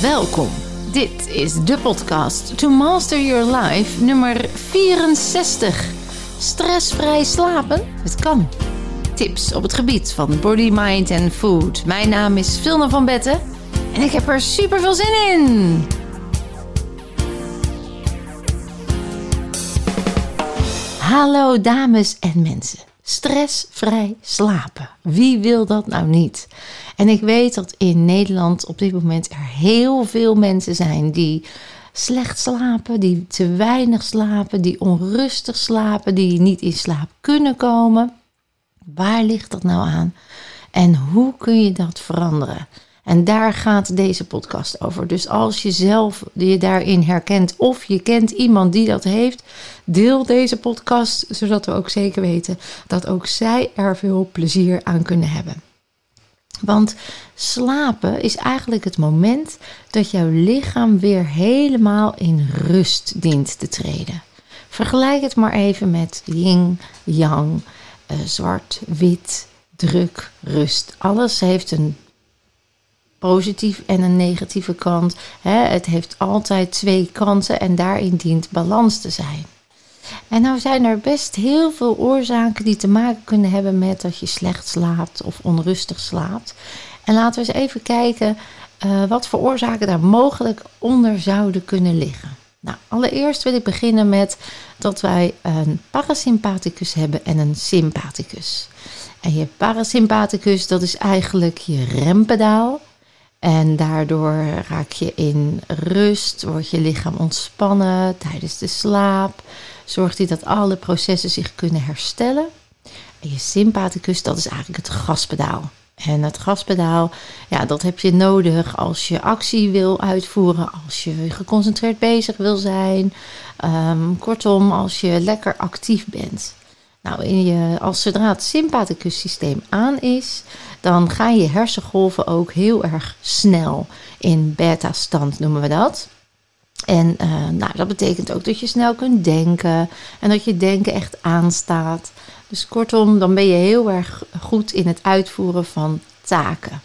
Welkom. Dit is de podcast To Master Your Life nummer 64. Stressvrij slapen? Het kan. Tips op het gebied van body, mind en food. Mijn naam is Vilna van Betten en ik heb er super veel zin in. Hallo dames en mensen. Stressvrij slapen. Wie wil dat nou niet? En ik weet dat in Nederland op dit moment er heel veel mensen zijn die slecht slapen, die te weinig slapen, die onrustig slapen, die niet in slaap kunnen komen. Waar ligt dat nou aan? En hoe kun je dat veranderen? En daar gaat deze podcast over. Dus als je zelf je daarin herkent of je kent iemand die dat heeft, deel deze podcast zodat we ook zeker weten dat ook zij er veel plezier aan kunnen hebben. Want slapen is eigenlijk het moment dat jouw lichaam weer helemaal in rust dient te treden. Vergelijk het maar even met yin, yang, eh, zwart, wit, druk, rust. Alles heeft een positief en een negatieve kant. Het heeft altijd twee kanten en daarin dient balans te zijn. En nou zijn er best heel veel oorzaken die te maken kunnen hebben met dat je slecht slaapt of onrustig slaapt. En laten we eens even kijken uh, wat voor oorzaken daar mogelijk onder zouden kunnen liggen. Nou, allereerst wil ik beginnen met dat wij een parasympathicus hebben en een sympathicus. En je parasympathicus, dat is eigenlijk je rempedaal. En daardoor raak je in rust, wordt je lichaam ontspannen tijdens de slaap. Zorgt hij dat alle processen zich kunnen herstellen. En je sympathicus, dat is eigenlijk het gaspedaal. En het gaspedaal, ja, dat heb je nodig als je actie wil uitvoeren, als je geconcentreerd bezig wil zijn. Um, kortom, als je lekker actief bent. Nou, in je, als zodra het sympathicus systeem aan is, dan gaan je hersengolven ook heel erg snel in beta-stand, noemen we dat. En uh, nou, dat betekent ook dat je snel kunt denken en dat je denken echt aanstaat. Dus kortom, dan ben je heel erg goed in het uitvoeren van taken.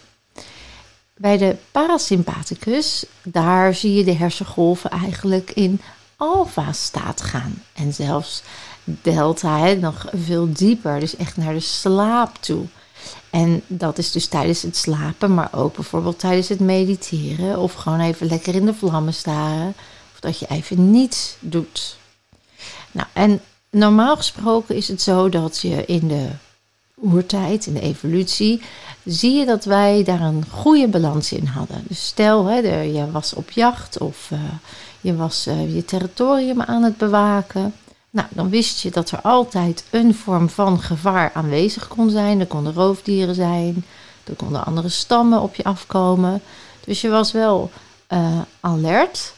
Bij de parasympathicus, daar zie je de hersengolven eigenlijk in alfa-staat gaan. En zelfs delta, hè, nog veel dieper, dus echt naar de slaap toe. En dat is dus tijdens het slapen, maar ook bijvoorbeeld tijdens het mediteren of gewoon even lekker in de vlammen staren. Of dat je even niets doet. Nou, en normaal gesproken is het zo dat je in de oertijd, in de evolutie, zie je dat wij daar een goede balans in hadden. Dus stel, hè, je was op jacht of uh, je was uh, je territorium aan het bewaken. Nou, dan wist je dat er altijd een vorm van gevaar aanwezig kon zijn. Er konden roofdieren zijn, er konden andere stammen op je afkomen. Dus je was wel uh, alert.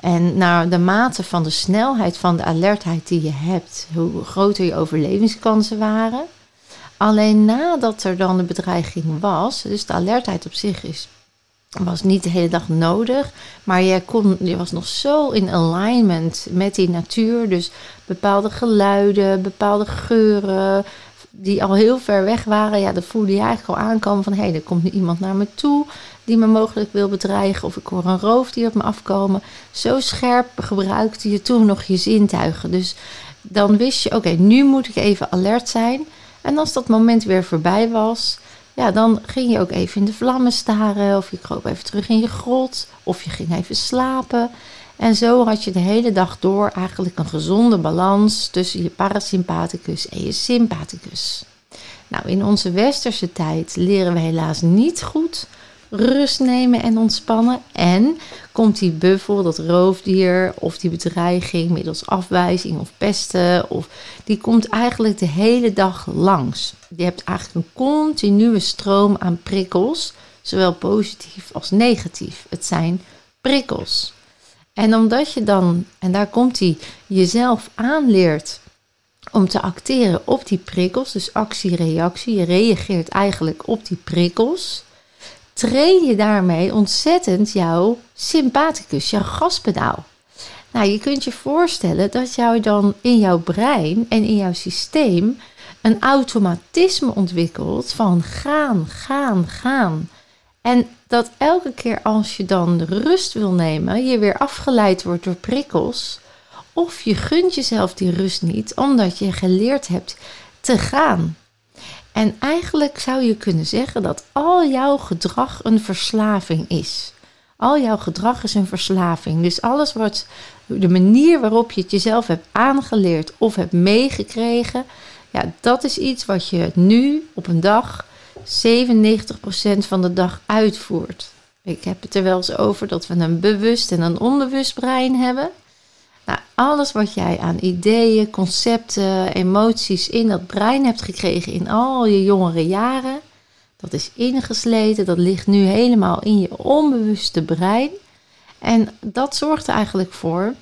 En naar de mate van de snelheid van de alertheid die je hebt, hoe groter je overlevingskansen waren. Alleen nadat er dan een bedreiging was, dus de alertheid op zich is was niet de hele dag nodig. Maar je, kon, je was nog zo in alignment met die natuur. Dus bepaalde geluiden, bepaalde geuren. Die al heel ver weg waren. Ja, dat voelde je eigenlijk al aankomen van... hé, hey, er komt nu iemand naar me toe die me mogelijk wil bedreigen. Of ik hoor een roofdier op me afkomen. Zo scherp gebruikte je toen nog je zintuigen. Dus dan wist je, oké, nu moet ik even alert zijn. En als dat moment weer voorbij was ja, dan ging je ook even in de vlammen staren. Of je kroop even terug in je grot. Of je ging even slapen. En zo had je de hele dag door eigenlijk een gezonde balans tussen je parasympathicus en je sympathicus. Nou, in onze westerse tijd leren we helaas niet goed rust nemen en ontspannen. En komt die buffel, dat roofdier of die bedreiging middels afwijzing of pesten, of, die komt eigenlijk de hele dag langs. Je hebt eigenlijk een continue stroom aan prikkels, zowel positief als negatief. Het zijn prikkels. En omdat je dan, en daar komt hij, jezelf aanleert om te acteren op die prikkels, dus actie-reactie, je reageert eigenlijk op die prikkels train je daarmee ontzettend jouw sympathicus, jouw gaspedaal. Nou, je kunt je voorstellen dat jou dan in jouw brein en in jouw systeem een automatisme ontwikkelt van gaan, gaan, gaan. En dat elke keer als je dan rust wil nemen, je weer afgeleid wordt door prikkels. Of je gunt jezelf die rust niet, omdat je geleerd hebt te gaan. En eigenlijk zou je kunnen zeggen dat al jouw gedrag een verslaving is. Al jouw gedrag is een verslaving. Dus alles wat de manier waarop je het jezelf hebt aangeleerd of hebt meegekregen, ja, dat is iets wat je nu op een dag 97% van de dag uitvoert. Ik heb het er wel eens over dat we een bewust en een onbewust brein hebben. Nou, alles wat jij aan ideeën, concepten, emoties in dat brein hebt gekregen in al je jongere jaren, dat is ingesleten, dat ligt nu helemaal in je onbewuste brein. En dat zorgt er eigenlijk voor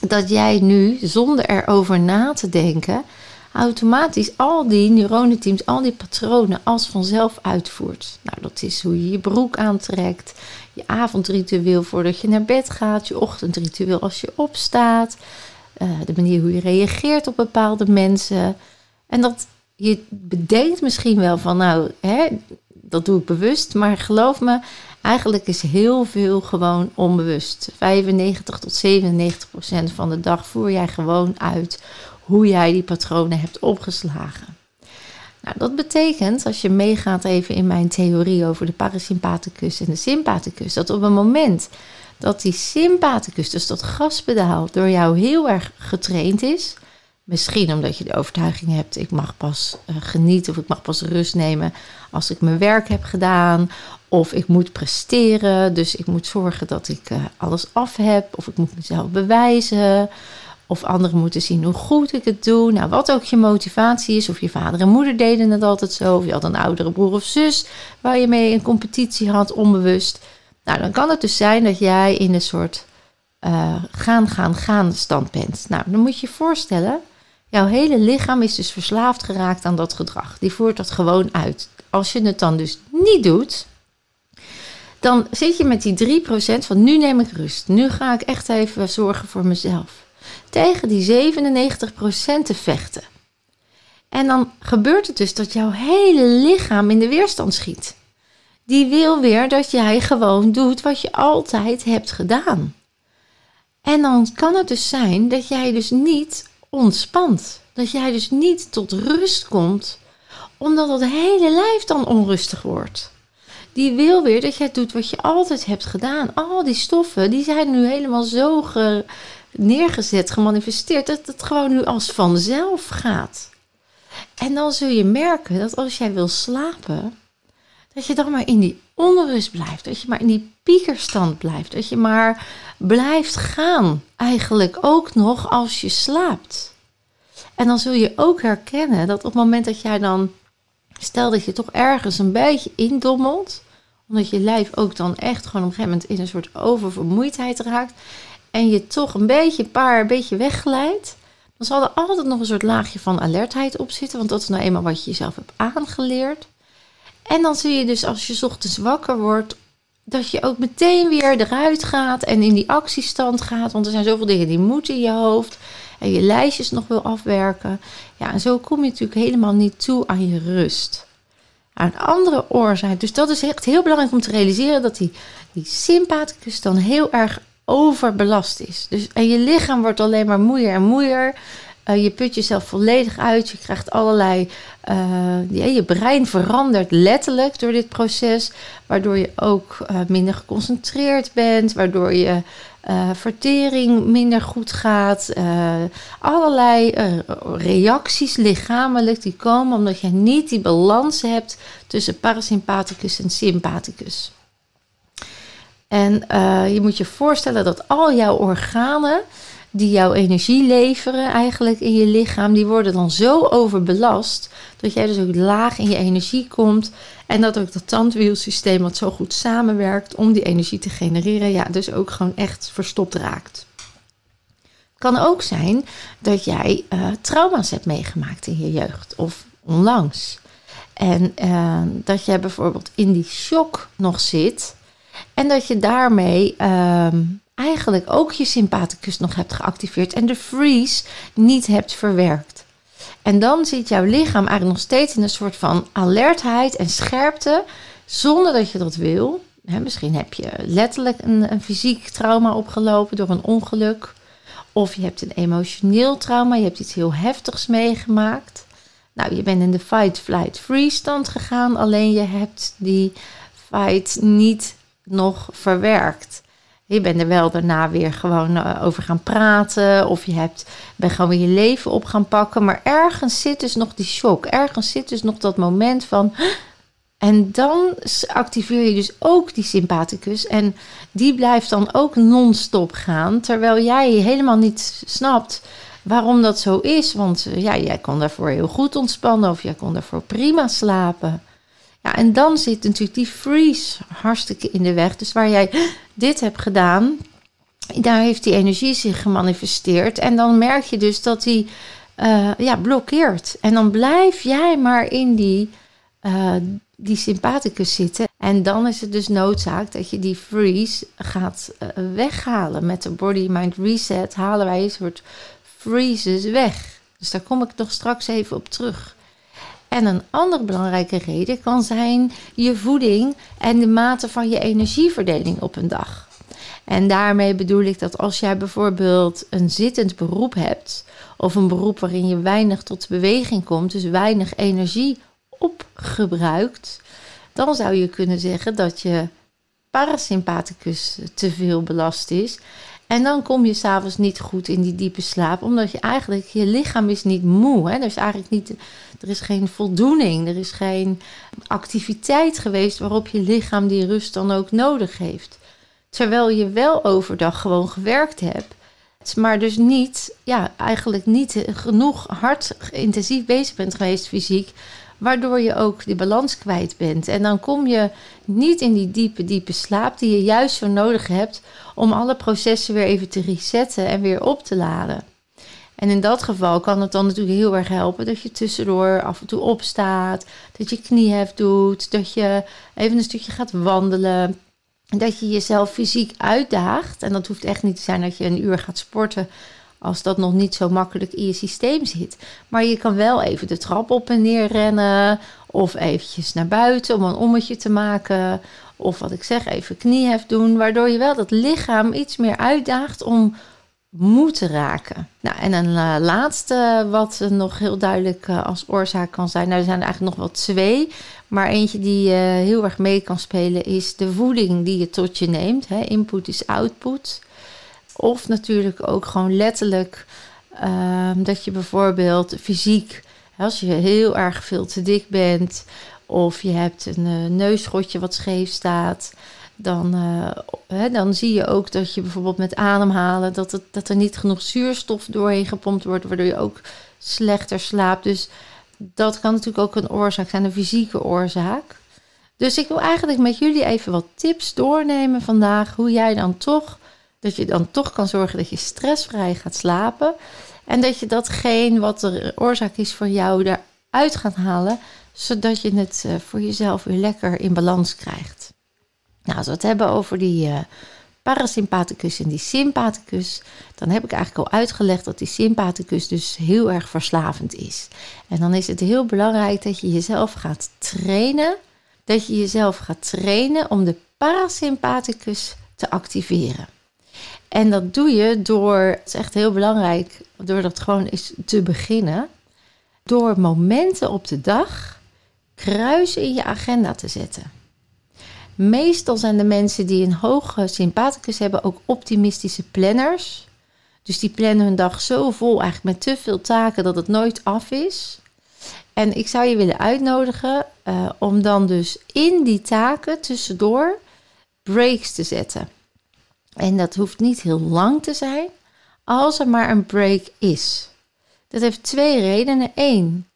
dat jij nu, zonder erover na te denken, automatisch al die neuronenteams, al die patronen als vanzelf uitvoert. Nou, dat is hoe je je broek aantrekt, je avondritueel voordat je naar bed gaat, je ochtendritueel als je opstaat, uh, de manier hoe je reageert op bepaalde mensen. En dat je bedenkt misschien wel van, nou, hè, dat doe ik bewust, maar geloof me, eigenlijk is heel veel gewoon onbewust. 95 tot 97 procent van de dag voer jij gewoon uit hoe jij die patronen hebt opgeslagen. Nou, dat betekent, als je meegaat even in mijn theorie over de parasympathicus en de sympathicus, dat op het moment dat die sympathicus, dus dat gaspedaal, door jou heel erg getraind is, misschien omdat je de overtuiging hebt, ik mag pas uh, genieten of ik mag pas rust nemen als ik mijn werk heb gedaan, of ik moet presteren, dus ik moet zorgen dat ik uh, alles af heb, of ik moet mezelf bewijzen. Of anderen moeten zien hoe goed ik het doe. Nou, wat ook je motivatie is. Of je vader en moeder deden het altijd zo. Of je had een oudere broer of zus waar je mee een competitie had, onbewust. Nou, dan kan het dus zijn dat jij in een soort uh, gaan, gaan, gaan stand bent. Nou, dan moet je je voorstellen. Jouw hele lichaam is dus verslaafd geraakt aan dat gedrag. Die voert dat gewoon uit. Als je het dan dus niet doet, dan zit je met die 3% van nu neem ik rust. Nu ga ik echt even zorgen voor mezelf tegen die 97% te vechten. En dan gebeurt het dus dat jouw hele lichaam in de weerstand schiet. Die wil weer dat jij gewoon doet wat je altijd hebt gedaan. En dan kan het dus zijn dat jij dus niet ontspant. Dat jij dus niet tot rust komt, omdat het hele lijf dan onrustig wordt. Die wil weer dat jij doet wat je altijd hebt gedaan. Al die stoffen, die zijn nu helemaal zo ge, neergezet, gemanifesteerd, dat het gewoon nu als vanzelf gaat. En dan zul je merken dat als jij wil slapen, dat je dan maar in die onrust blijft, dat je maar in die piekerstand blijft, dat je maar blijft gaan, eigenlijk ook nog als je slaapt. En dan zul je ook herkennen dat op het moment dat jij dan, stel dat je toch ergens een beetje indommelt, omdat je lijf ook dan echt gewoon op een gegeven moment in een soort oververmoeidheid raakt en je toch een beetje paar, een beetje wegglijdt, dan zal er altijd nog een soort laagje van alertheid op zitten, want dat is nou eenmaal wat je jezelf hebt aangeleerd. En dan zie je dus als je ochtends wakker wordt, dat je ook meteen weer eruit gaat en in die actiestand gaat, want er zijn zoveel dingen die moeten in je hoofd en je lijstjes nog wil afwerken. Ja, en zo kom je natuurlijk helemaal niet toe aan je rust. Een andere oorzaak, dus dat is echt heel belangrijk om te realiseren dat die, die sympathicus dan heel erg overbelast is. Dus, en je lichaam wordt alleen maar moeier en moeier. Uh, je put jezelf volledig uit. Je krijgt allerlei. Ja, je brein verandert letterlijk door dit proces. Waardoor je ook uh, minder geconcentreerd bent. Waardoor je vertering minder goed gaat. allerlei reacties lichamelijk die komen omdat je niet die balans hebt tussen parasympathicus en sympathicus. En uh, je moet je voorstellen dat al jouw organen die jouw energie leveren eigenlijk in je lichaam, die worden dan zo overbelast dat jij dus ook laag in je energie komt en dat ook dat tandwielsysteem wat zo goed samenwerkt om die energie te genereren, ja, dus ook gewoon echt verstopt raakt. Kan ook zijn dat jij uh, trauma's hebt meegemaakt in je jeugd of onlangs. En uh, dat jij bijvoorbeeld in die shock nog zit en dat je daarmee ehm, eigenlijk ook je sympathicus nog hebt geactiveerd en de freeze niet hebt verwerkt. En dan zit jouw lichaam eigenlijk nog steeds in een soort van alertheid en scherpte. zonder dat je dat wil. Hè, misschien heb je letterlijk een, een fysiek trauma opgelopen door een ongeluk. Of je hebt een emotioneel trauma, je hebt iets heel heftigs meegemaakt. Nou, je bent in de fight, flight, freeze stand gegaan, alleen je hebt die fight niet nog verwerkt. Je bent er wel daarna weer gewoon eh, over gaan praten. Of je hebt, bent gewoon weer je leven op gaan pakken. Maar ergens zit dus nog die shock. Ergens zit dus nog dat moment van. En dan activeer je dus ook die sympathicus. En die blijft dan ook non-stop gaan. Terwijl jij helemaal niet snapt waarom dat zo is. Want eh, ja, jij kon daarvoor heel goed ontspannen. Of jij kon daarvoor prima slapen. En dan zit natuurlijk die freeze hartstikke in de weg. Dus waar jij dit hebt gedaan, daar heeft die energie zich gemanifesteerd. En dan merk je dus dat die uh, ja, blokkeert. En dan blijf jij maar in die, uh, die sympathicus zitten. En dan is het dus noodzaak dat je die freeze gaat uh, weghalen. Met de body-mind reset halen wij een soort freezes weg. Dus daar kom ik nog straks even op terug. En een andere belangrijke reden kan zijn je voeding en de mate van je energieverdeling op een dag. En daarmee bedoel ik dat als jij bijvoorbeeld een zittend beroep hebt, of een beroep waarin je weinig tot beweging komt, dus weinig energie opgebruikt, dan zou je kunnen zeggen dat je parasympathicus te veel belast is. En dan kom je s'avonds niet goed in die diepe slaap, omdat je eigenlijk, je lichaam is niet moe. Hè? Er is eigenlijk niet, er is geen voldoening, er is geen activiteit geweest waarop je lichaam die rust dan ook nodig heeft. Terwijl je wel overdag gewoon gewerkt hebt, maar dus niet, ja, eigenlijk niet genoeg hard intensief bezig bent geweest fysiek, waardoor je ook de balans kwijt bent. En dan kom je niet in die diepe, diepe slaap die je juist zo nodig hebt om alle processen weer even te resetten en weer op te laden. En in dat geval kan het dan natuurlijk heel erg helpen dat je tussendoor af en toe opstaat, dat je kniehef doet, dat je even een stukje gaat wandelen, dat je jezelf fysiek uitdaagt. En dat hoeft echt niet te zijn dat je een uur gaat sporten als dat nog niet zo makkelijk in je systeem zit. Maar je kan wel even de trap op en neer rennen. Of eventjes naar buiten om een ommetje te maken. Of wat ik zeg, even kniehef doen. Waardoor je wel dat lichaam iets meer uitdaagt om moe te raken. Nou, en een uh, laatste wat nog heel duidelijk uh, als oorzaak kan zijn. Nou, er zijn er eigenlijk nog wel twee. Maar eentje die uh, heel erg mee kan spelen is de voeding die je tot je neemt. Hè. Input is output. Of natuurlijk ook gewoon letterlijk um, dat je bijvoorbeeld fysiek, als je heel erg veel te dik bent, of je hebt een uh, wat scheef staat, dan, uh, hè, dan zie je ook dat je bijvoorbeeld met ademhalen, dat, het, dat er niet genoeg zuurstof doorheen gepompt wordt, waardoor je ook slechter slaapt. Dus dat kan natuurlijk ook een oorzaak zijn, een fysieke oorzaak. Dus ik wil eigenlijk met jullie even wat tips doornemen vandaag, hoe jij dan toch dat je dan toch kan zorgen dat je stressvrij gaat slapen. En dat je datgene wat de oorzaak is voor jou eruit gaat halen. Zodat je het eh, voor jezelf weer lekker in balans krijgt. Nou, als we het hebben over die uh, parasympathicus en die sympathicus. Dan heb ik eigenlijk al uitgelegd dat die sympathicus dus heel erg verslavend is. En dan is het heel belangrijk dat je jezelf gaat trainen. Dat je jezelf gaat trainen om de parasympathicus te activeren. En dat doe je door, het is echt heel belangrijk, door dat gewoon eens te beginnen. Door momenten op de dag kruisen in je agenda te zetten. Meestal zijn de mensen die een hoge sympathicus hebben ook optimistische planners. Dus die plannen hun dag zo vol, eigenlijk met te veel taken, dat het nooit af is. En ik zou je willen uitnodigen uh, om dan dus in die taken tussendoor breaks te zetten. En dat hoeft niet heel lang te zijn, als er maar een break is. Dat heeft twee redenen. Eén,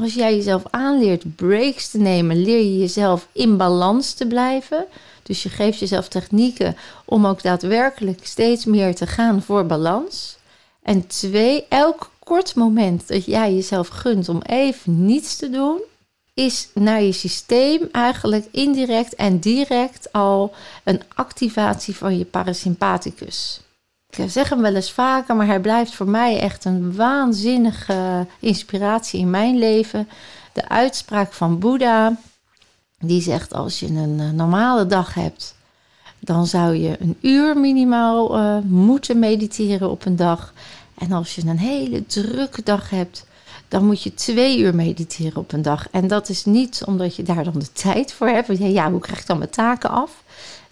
als jij jezelf aanleert breaks te nemen, leer je jezelf in balans te blijven. Dus je geeft jezelf technieken om ook daadwerkelijk steeds meer te gaan voor balans. En twee, elk kort moment dat jij jezelf gunt om even niets te doen, is naar je systeem eigenlijk indirect en direct al een activatie van je parasympathicus. Ik zeg hem wel eens vaker, maar hij blijft voor mij echt een waanzinnige inspiratie in mijn leven. De uitspraak van Boeddha. Die zegt als je een eh, normale dag hebt, dan zou je een uur minimaal uh, moeten mediteren op een dag. En als je een hele drukke dag hebt, dan moet je twee uur mediteren op een dag. En dat is niet omdat je daar dan de tijd voor hebt. Ja, hoe krijg ik dan mijn taken af?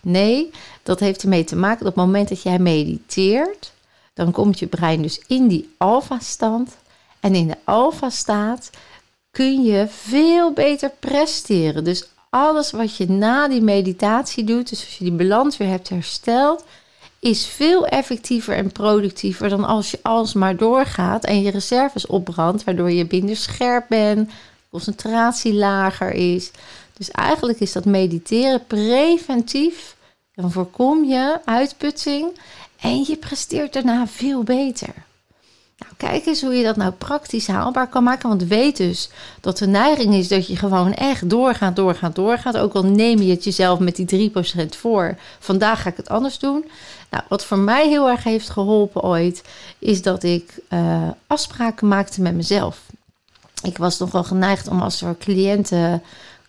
Nee, dat heeft ermee te maken op het moment dat jij mediteert, dan komt je brein dus in die alfa-stand. En in de alfa-staat kun je veel beter presteren. Dus alles wat je na die meditatie doet, dus als je die balans weer hebt hersteld, is veel effectiever en productiever dan als je alsmaar doorgaat en je reserves opbrandt, waardoor je minder scherp bent, concentratie lager is. Dus eigenlijk is dat mediteren preventief. Dan voorkom je uitputting en je presteert daarna veel beter. Nou, kijk eens hoe je dat nou praktisch haalbaar kan maken. Want weet dus dat de neiging is dat je gewoon echt doorgaat, doorgaat, doorgaat. Ook al neem je het jezelf met die 3% voor. Vandaag ga ik het anders doen. Nou, wat voor mij heel erg heeft geholpen ooit, is dat ik uh, afspraken maakte met mezelf. Ik was nog wel geneigd om als er cliënten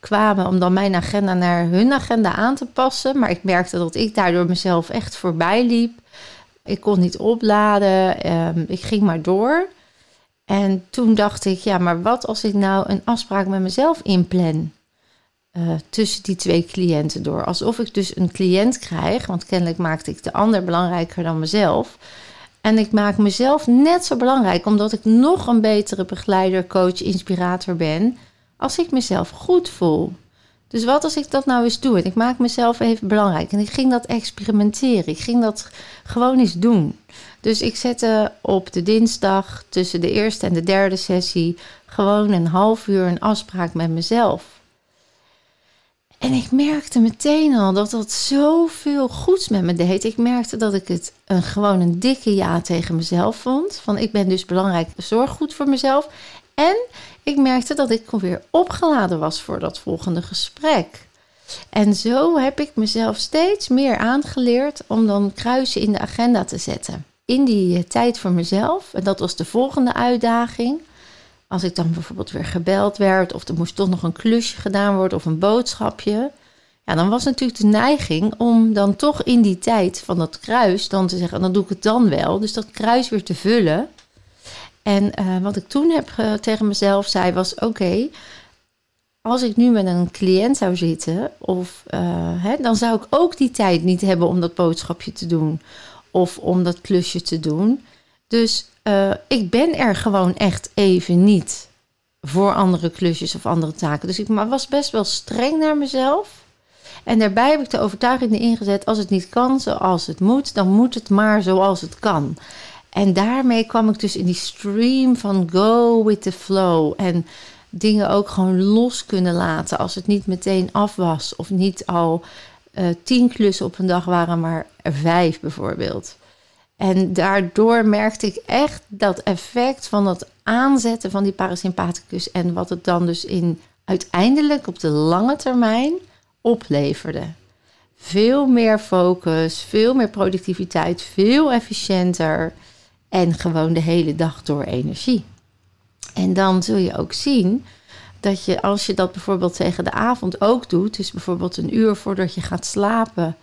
kwamen, om dan mijn agenda naar hun agenda aan te passen. Maar ik merkte dat ik daardoor mezelf echt voorbij liep. Ik kon niet opladen. Ehm, ik ging maar door. En toen dacht ik, ja, maar wat als ik nou een afspraak met mezelf inplan? Uh, tussen die twee cliënten door. Alsof ik dus een cliënt krijg, want kennelijk maakte ik de ander belangrijker dan mezelf. En ik maak mezelf net zo belangrijk, omdat ik nog een betere begeleider, coach, inspirator ben, als ik mezelf goed voel. Dus wat als ik dat nou eens doe? En ik maak mezelf even belangrijk. En ik ging dat experimenteren. Ik ging dat gewoon eens doen. Dus ik zette op de dinsdag tussen de eerste en de derde sessie gewoon een half uur een afspraak met mezelf. En ik merkte meteen al dat dat zoveel goeds met me deed. Ik merkte dat ik het een, gewoon een dikke ja tegen mezelf vond. Van ik ben dus belangrijk, zorg goed voor mezelf. En ik merkte dat ik weer opgeladen was voor dat volgende gesprek. En zo heb ik mezelf steeds meer aangeleerd om dan kruisen in de agenda te zetten. In die eh, tijd voor mezelf, en dat was de volgende uitdaging. Als ik dan bijvoorbeeld weer gebeld werd, of er moest toch nog een klusje gedaan worden of een boodschapje. Ja, dan was natuurlijk de neiging om dan toch in die tijd van dat kruis dan te zeggen, dan doe ik het dan wel. Dus dat kruis weer te vullen. En uh, wat ik toen heb uh, tegen mezelf zei was: oké, als ik nu met een cliënt zou zitten, of, uh, hè, dan zou ik ook die tijd niet hebben om dat boodschapje te doen of om dat klusje te doen. Dus ik ben er gewoon echt even niet voor andere klusjes of andere taken. Dus ik was best wel streng naar mezelf. En daarbij heb ik de overtuiging ingezet: als het niet kan zoals het moet, dan moet het maar zoals het kan. En daarmee kwam ik dus in die stream van go with the flow. En dingen ook gewoon los kunnen laten als het niet meteen af was. Of niet al uh, tien klussen op een dag waren, maar vijf bijvoorbeeld. En daardoor merkte ik echt dat effect van dat aanzetten van die parasympathicus. En wat het dan dus in uiteindelijk op de lange termijn opleverde. Veel meer focus, veel meer productiviteit, veel efficiënter. En gewoon de hele dag door energie. En dan zul je ook zien dat je, als je dat bijvoorbeeld tegen de avond ook doet, dus bijvoorbeeld een uur voordat je gaat slapen,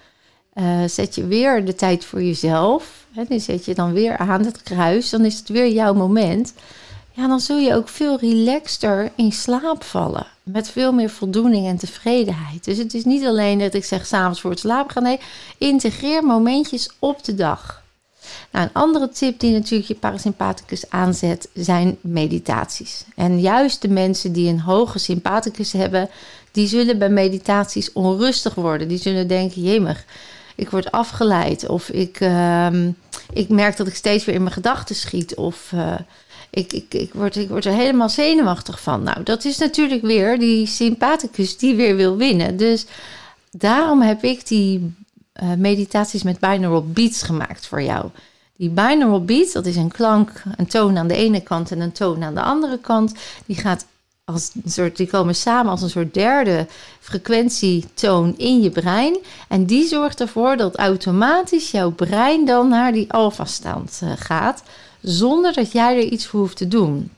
uh, zet je weer de tijd voor jezelf. Hè, die zet je dan weer aan het kruis, dan is het weer jouw moment. Ja, dan zul je ook veel relaxter in slaap vallen. Met veel meer voldoening en tevredenheid. Dus het is niet alleen dat ik zeg s'avonds voor het slapen gaan. Nee, integreer momentjes op de dag. Nou, een andere tip die natuurlijk je parasympathicus aanzet, zijn meditaties. En juist de mensen die een hoge sympathicus hebben, die zullen bij meditaties onrustig worden. Die zullen denken, jemig, ik word afgeleid. Of ik, uh, ik merk dat ik steeds weer in mijn gedachten schiet. Of uh, ik, ik, ik, word, ik word er helemaal zenuwachtig van. Nou, dat is natuurlijk weer die sympathicus die weer wil winnen. Dus daarom heb ik die uh, meditaties met binaural beats gemaakt voor jou. Die binaural beats, dat is een klank, een toon aan de ene kant en een toon aan de andere kant. Die, gaat als een soort, die komen samen als een soort derde frequentietoon in je brein. En die zorgt ervoor dat automatisch jouw brein dan naar die alfa-stand uh, gaat, zonder dat jij er iets voor hoeft te doen.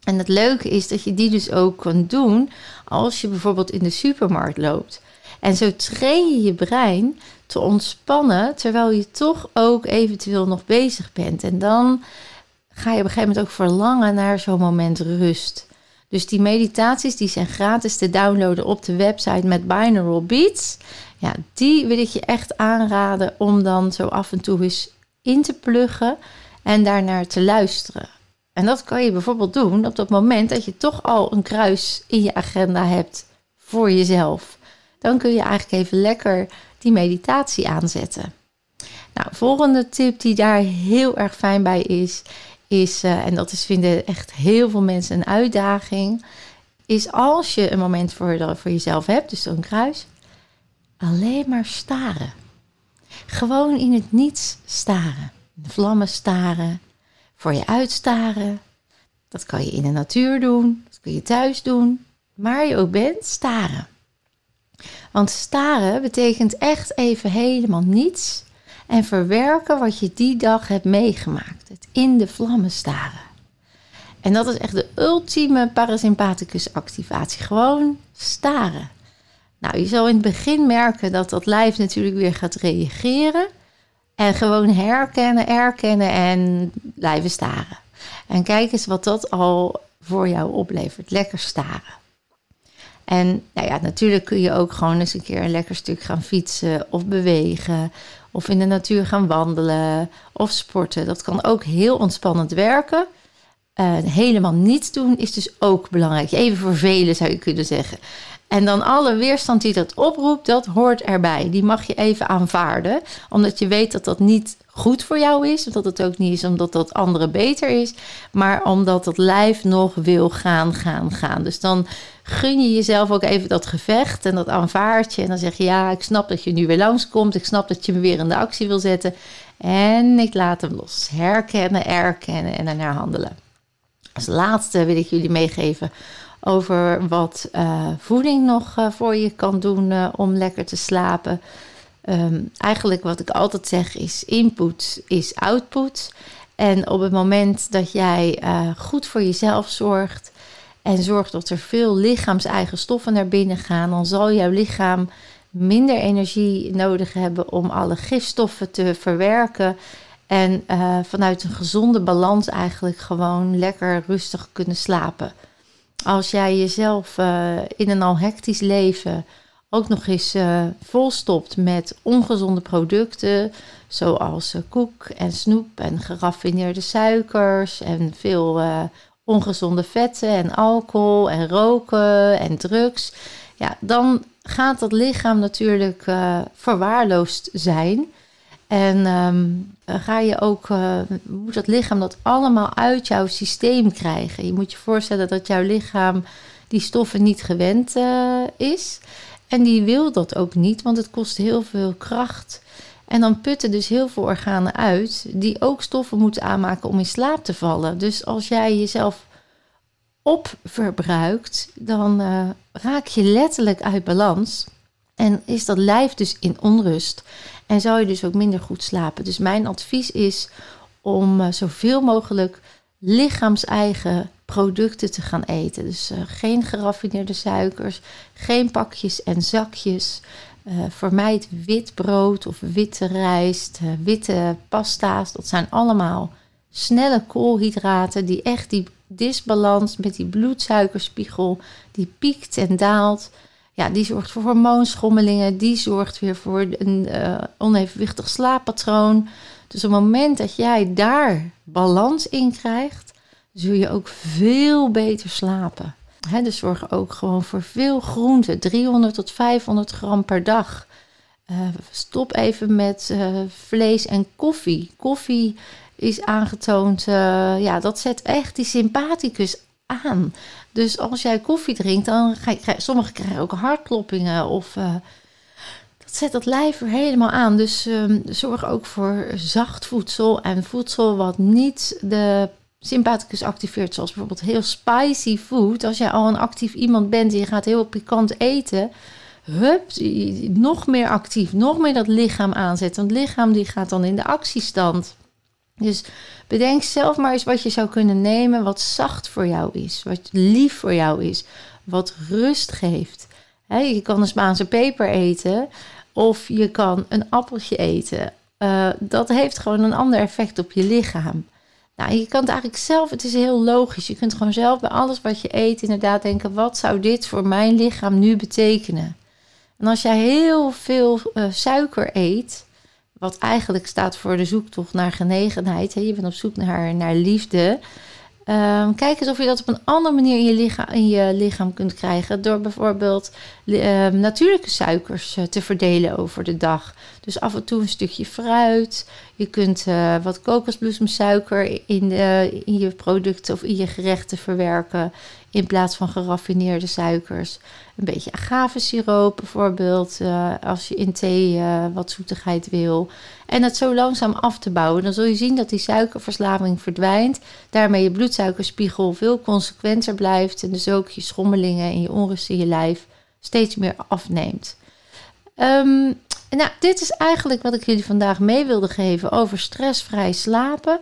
En het leuke is dat je die dus ook kan doen als je bijvoorbeeld in de supermarkt loopt. En zo train je je brein te ontspannen terwijl je toch ook eventueel nog bezig bent. En dan ga je op een gegeven moment ook verlangen naar zo'n moment rust. Dus die meditaties die zijn gratis te downloaden op de website met Binaural Beats. Ja, die wil ik je echt aanraden om dan zo af en toe eens in te pluggen en daarnaar te luisteren. En dat kan je bijvoorbeeld doen op dat moment dat je toch al een kruis in je agenda hebt voor jezelf. Dan kun je eigenlijk even lekker die meditatie aanzetten. Nou, volgende tip die daar heel erg fijn bij is, is, uh, en dat is vinden echt heel veel mensen een uitdaging, is als je een moment voor, voor jezelf hebt, dus zo'n kruis, alleen maar staren. Gewoon in het niets staren. De vlammen staren, voor je uitstaren. Dat kan je in de natuur doen, dat kun je thuis doen. Waar je ook bent, staren. Want staren betekent echt even helemaal niets en verwerken wat je die dag hebt meegemaakt. Het in de vlammen staren. En dat is echt de ultieme parasympathicus activatie. Gewoon staren. Nou, je zal in het begin merken dat dat lijf natuurlijk weer gaat reageren. En gewoon herkennen, erkennen en blijven staren. En kijk eens wat dat al voor jou oplevert. Lekker staren. En nou ja, natuurlijk kun je ook gewoon eens een keer een lekker stuk gaan fietsen of bewegen. Of in de natuur gaan wandelen of sporten. Dat kan ook heel ontspannend werken. Uh, helemaal niets doen is dus ook belangrijk. Even vervelen zou je kunnen zeggen. En dan alle weerstand die dat oproept, dat hoort erbij. Die mag je even aanvaarden, omdat je weet dat dat niet goed voor jou is. Dat het ook niet is omdat dat andere beter is, maar omdat het lijf nog wil gaan, gaan, gaan. Dus dan gun je jezelf ook even dat gevecht en dat aanvaard je. En dan zeg je, ja, ik snap dat je nu weer langskomt. Ik snap dat je me weer in de actie wil zetten. En ik laat hem los. Herkennen, erkennen en daarna handelen. Als laatste wil ik jullie meegeven over wat uh, voeding nog uh, voor je kan doen uh, om lekker te slapen. Um, eigenlijk wat ik altijd zeg is input is output. En op het moment dat jij goed voor jezelf zorgt en zorgt dat er veel lichaams-eigen stoffen naar binnen gaan, dan zal jouw lichaam minder energie nodig hebben om alle gifstoffen te verwerken. En vanuit een gezonde balans eigenlijk gewoon lekker rustig kunnen slapen als jij jezelf uh, in een al hectisch leven ook nog eens uh, volstopt met ongezonde producten, zoals uh, koek en snoep en geraffineerde suikers en veel ongezonde vetten en alcohol en roken en drugs, ja, dan gaat dat lichaam natuurlijk verwaarloosd zijn. En um, ga je ook, uh, moet dat lichaam dat allemaal uit jouw systeem krijgen. Je moet je voorstellen dat jouw lichaam die stoffen niet gewend uh, is. En die wil dat ook niet, want het kost heel veel kracht. En dan putten dus heel veel organen uit die ook stoffen moeten aanmaken om in slaap te vallen. Dus als jij jezelf opverbruikt, dan uh, raak je letterlijk uit balans. En is dat lijf dus in onrust. En zou je dus ook minder goed slapen. Dus mijn advies is om uh, zoveel mogelijk lichaams-eigen producten te gaan eten. Dus uh, geen geraffineerde suikers, geen pakjes en zakjes. Uh, vermijd wit brood of witte rijst, witte pasta's. Dat zijn allemaal snelle koolhydraten die echt die disbalans met die bloedsuikerspiegel, die piekt en daalt ja, die zorgt voor hormoonschommelingen. Die zorgt weer voor een uh, onevenwichtig slaappatroon. Dus op het moment dat jij daar balans in krijgt, zul je ook veel beter slapen. He, dus zorg ook gewoon voor veel groente, 300 tot 500 gram per dag. Uh, stop even met uh, vlees en koffie. Koffie is aangetoond, ja, dat zet echt die sympathicus Dus als jij koffie drinkt, dan sommigen krijgen ook hartkloppingen of uh, dat zet dat lijf er helemaal aan. Dus um, zorg ook voor zacht voedsel en voedsel wat niet de sympathicus activeert, zoals bijvoorbeeld heel spicy food. Als jij al een actief iemand bent en je gaat heel pikant eten, hup, nog meer actief, nog meer dat lichaam aanzetten. Want het lichaam die gaat dan in de actiestand. Dus bedenk zelf maar eens wat je zou kunnen nemen, wat zacht voor jou is, wat lief voor jou is, wat rust geeft. je kan een Spaanse peper eten of je kan een appeltje eten. Uh, dat heeft gewoon een ander effect op je lichaam. Nou, je kan het eigenlijk zelf, het is heel logisch. Je kunt gewoon zelf bij alles wat je eet inderdaad denken: wat zou dit voor mijn lichaam nu betekenen? En als jij heel veel uh, suiker eet, wat eigenlijk staat voor de zoektocht naar genegenheid, hè, je bent op zoek naar, naar liefde. Um, kijk eens of je dat op een andere manier in je lichaam, in je lichaam kunt krijgen. Door bijvoorbeeld um, natuurlijke suikers uh, te verdelen over de dag. Dus af en toe een stukje fruit. Je kunt uh, wat kokosbloesemsuiker in, de, in je producten of in je gerechten verwerken. In plaats van geraffineerde suikers. Een beetje agavesiroop bijvoorbeeld. Uh, als je in thee wat zoetigheid wil. En het zo langzaam af te bouwen. Dan zul je zien dat die suikerverslaving verdwijnt. Daarmee je bloedsuikerspiegel veel consequenter blijft. En dus ook je schommelingen en je onrust in je lijf steeds meer afneemt. Um, nou, dit is eigenlijk wat ik jullie vandaag mee wilde geven over stressvrij slapen.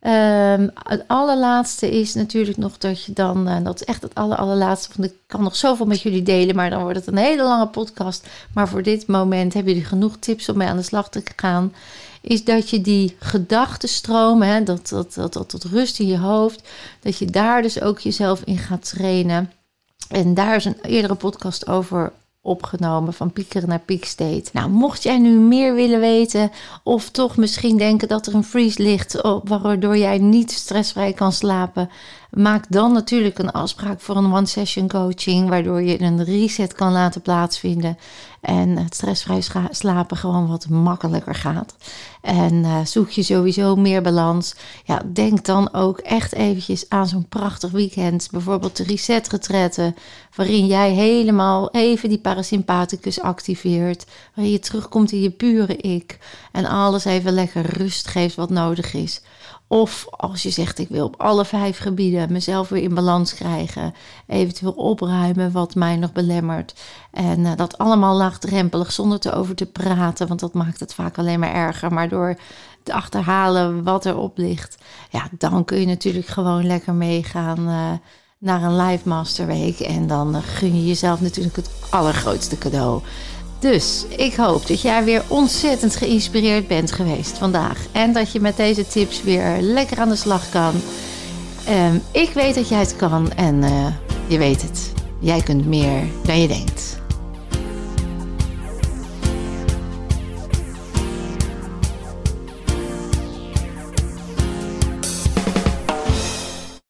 Um, het allerlaatste is natuurlijk nog dat je dan, uh, dat is echt het aller, allerlaatste, want ik kan nog zoveel met jullie delen, maar dan wordt het een hele lange podcast. Maar voor dit moment hebben jullie genoeg tips om mee aan de slag te gaan. Is dat je die dat, dat, dat, dat, dat rust in je hoofd, dat je daar dus ook jezelf in gaat trainen. En daar is een eerdere podcast over opgenomen van piekeren naar state. Nou, mocht jij nu meer willen weten of toch misschien denken dat er een freeze ligt waardoor jij niet stressvrij kan slapen, maak dan natuurlijk een afspraak voor een one-session coaching waardoor je een reset kan laten plaatsvinden en het stressvrij slapen gewoon wat makkelijker gaat. En uh, zoek je sowieso meer balans. Ja, denk dan ook echt eventjes aan zo'n prachtig weekend. Bijvoorbeeld de reset retretten. Waarin jij helemaal even die parasympathicus activeert. Waarin je terugkomt in je pure ik. En alles even lekker rust geeft wat nodig is. Of als je zegt, ik wil op alle vijf gebieden mezelf weer in balans krijgen. Eventueel opruimen wat mij nog belemmert. En uh, dat allemaal laagdrempelig, zonder te over te praten. Want dat maakt het vaak alleen maar erger. Maar door te achterhalen wat erop ligt. Ja, dan kun je natuurlijk gewoon lekker meegaan uh, naar een live masterweek. En dan uh, gun je jezelf natuurlijk het allergrootste cadeau. Dus ik hoop dat jij weer ontzettend geïnspireerd bent geweest vandaag. En dat je met deze tips weer lekker aan de slag kan. Um, ik weet dat jij het kan en uh, je weet het. Jij kunt meer dan je denkt.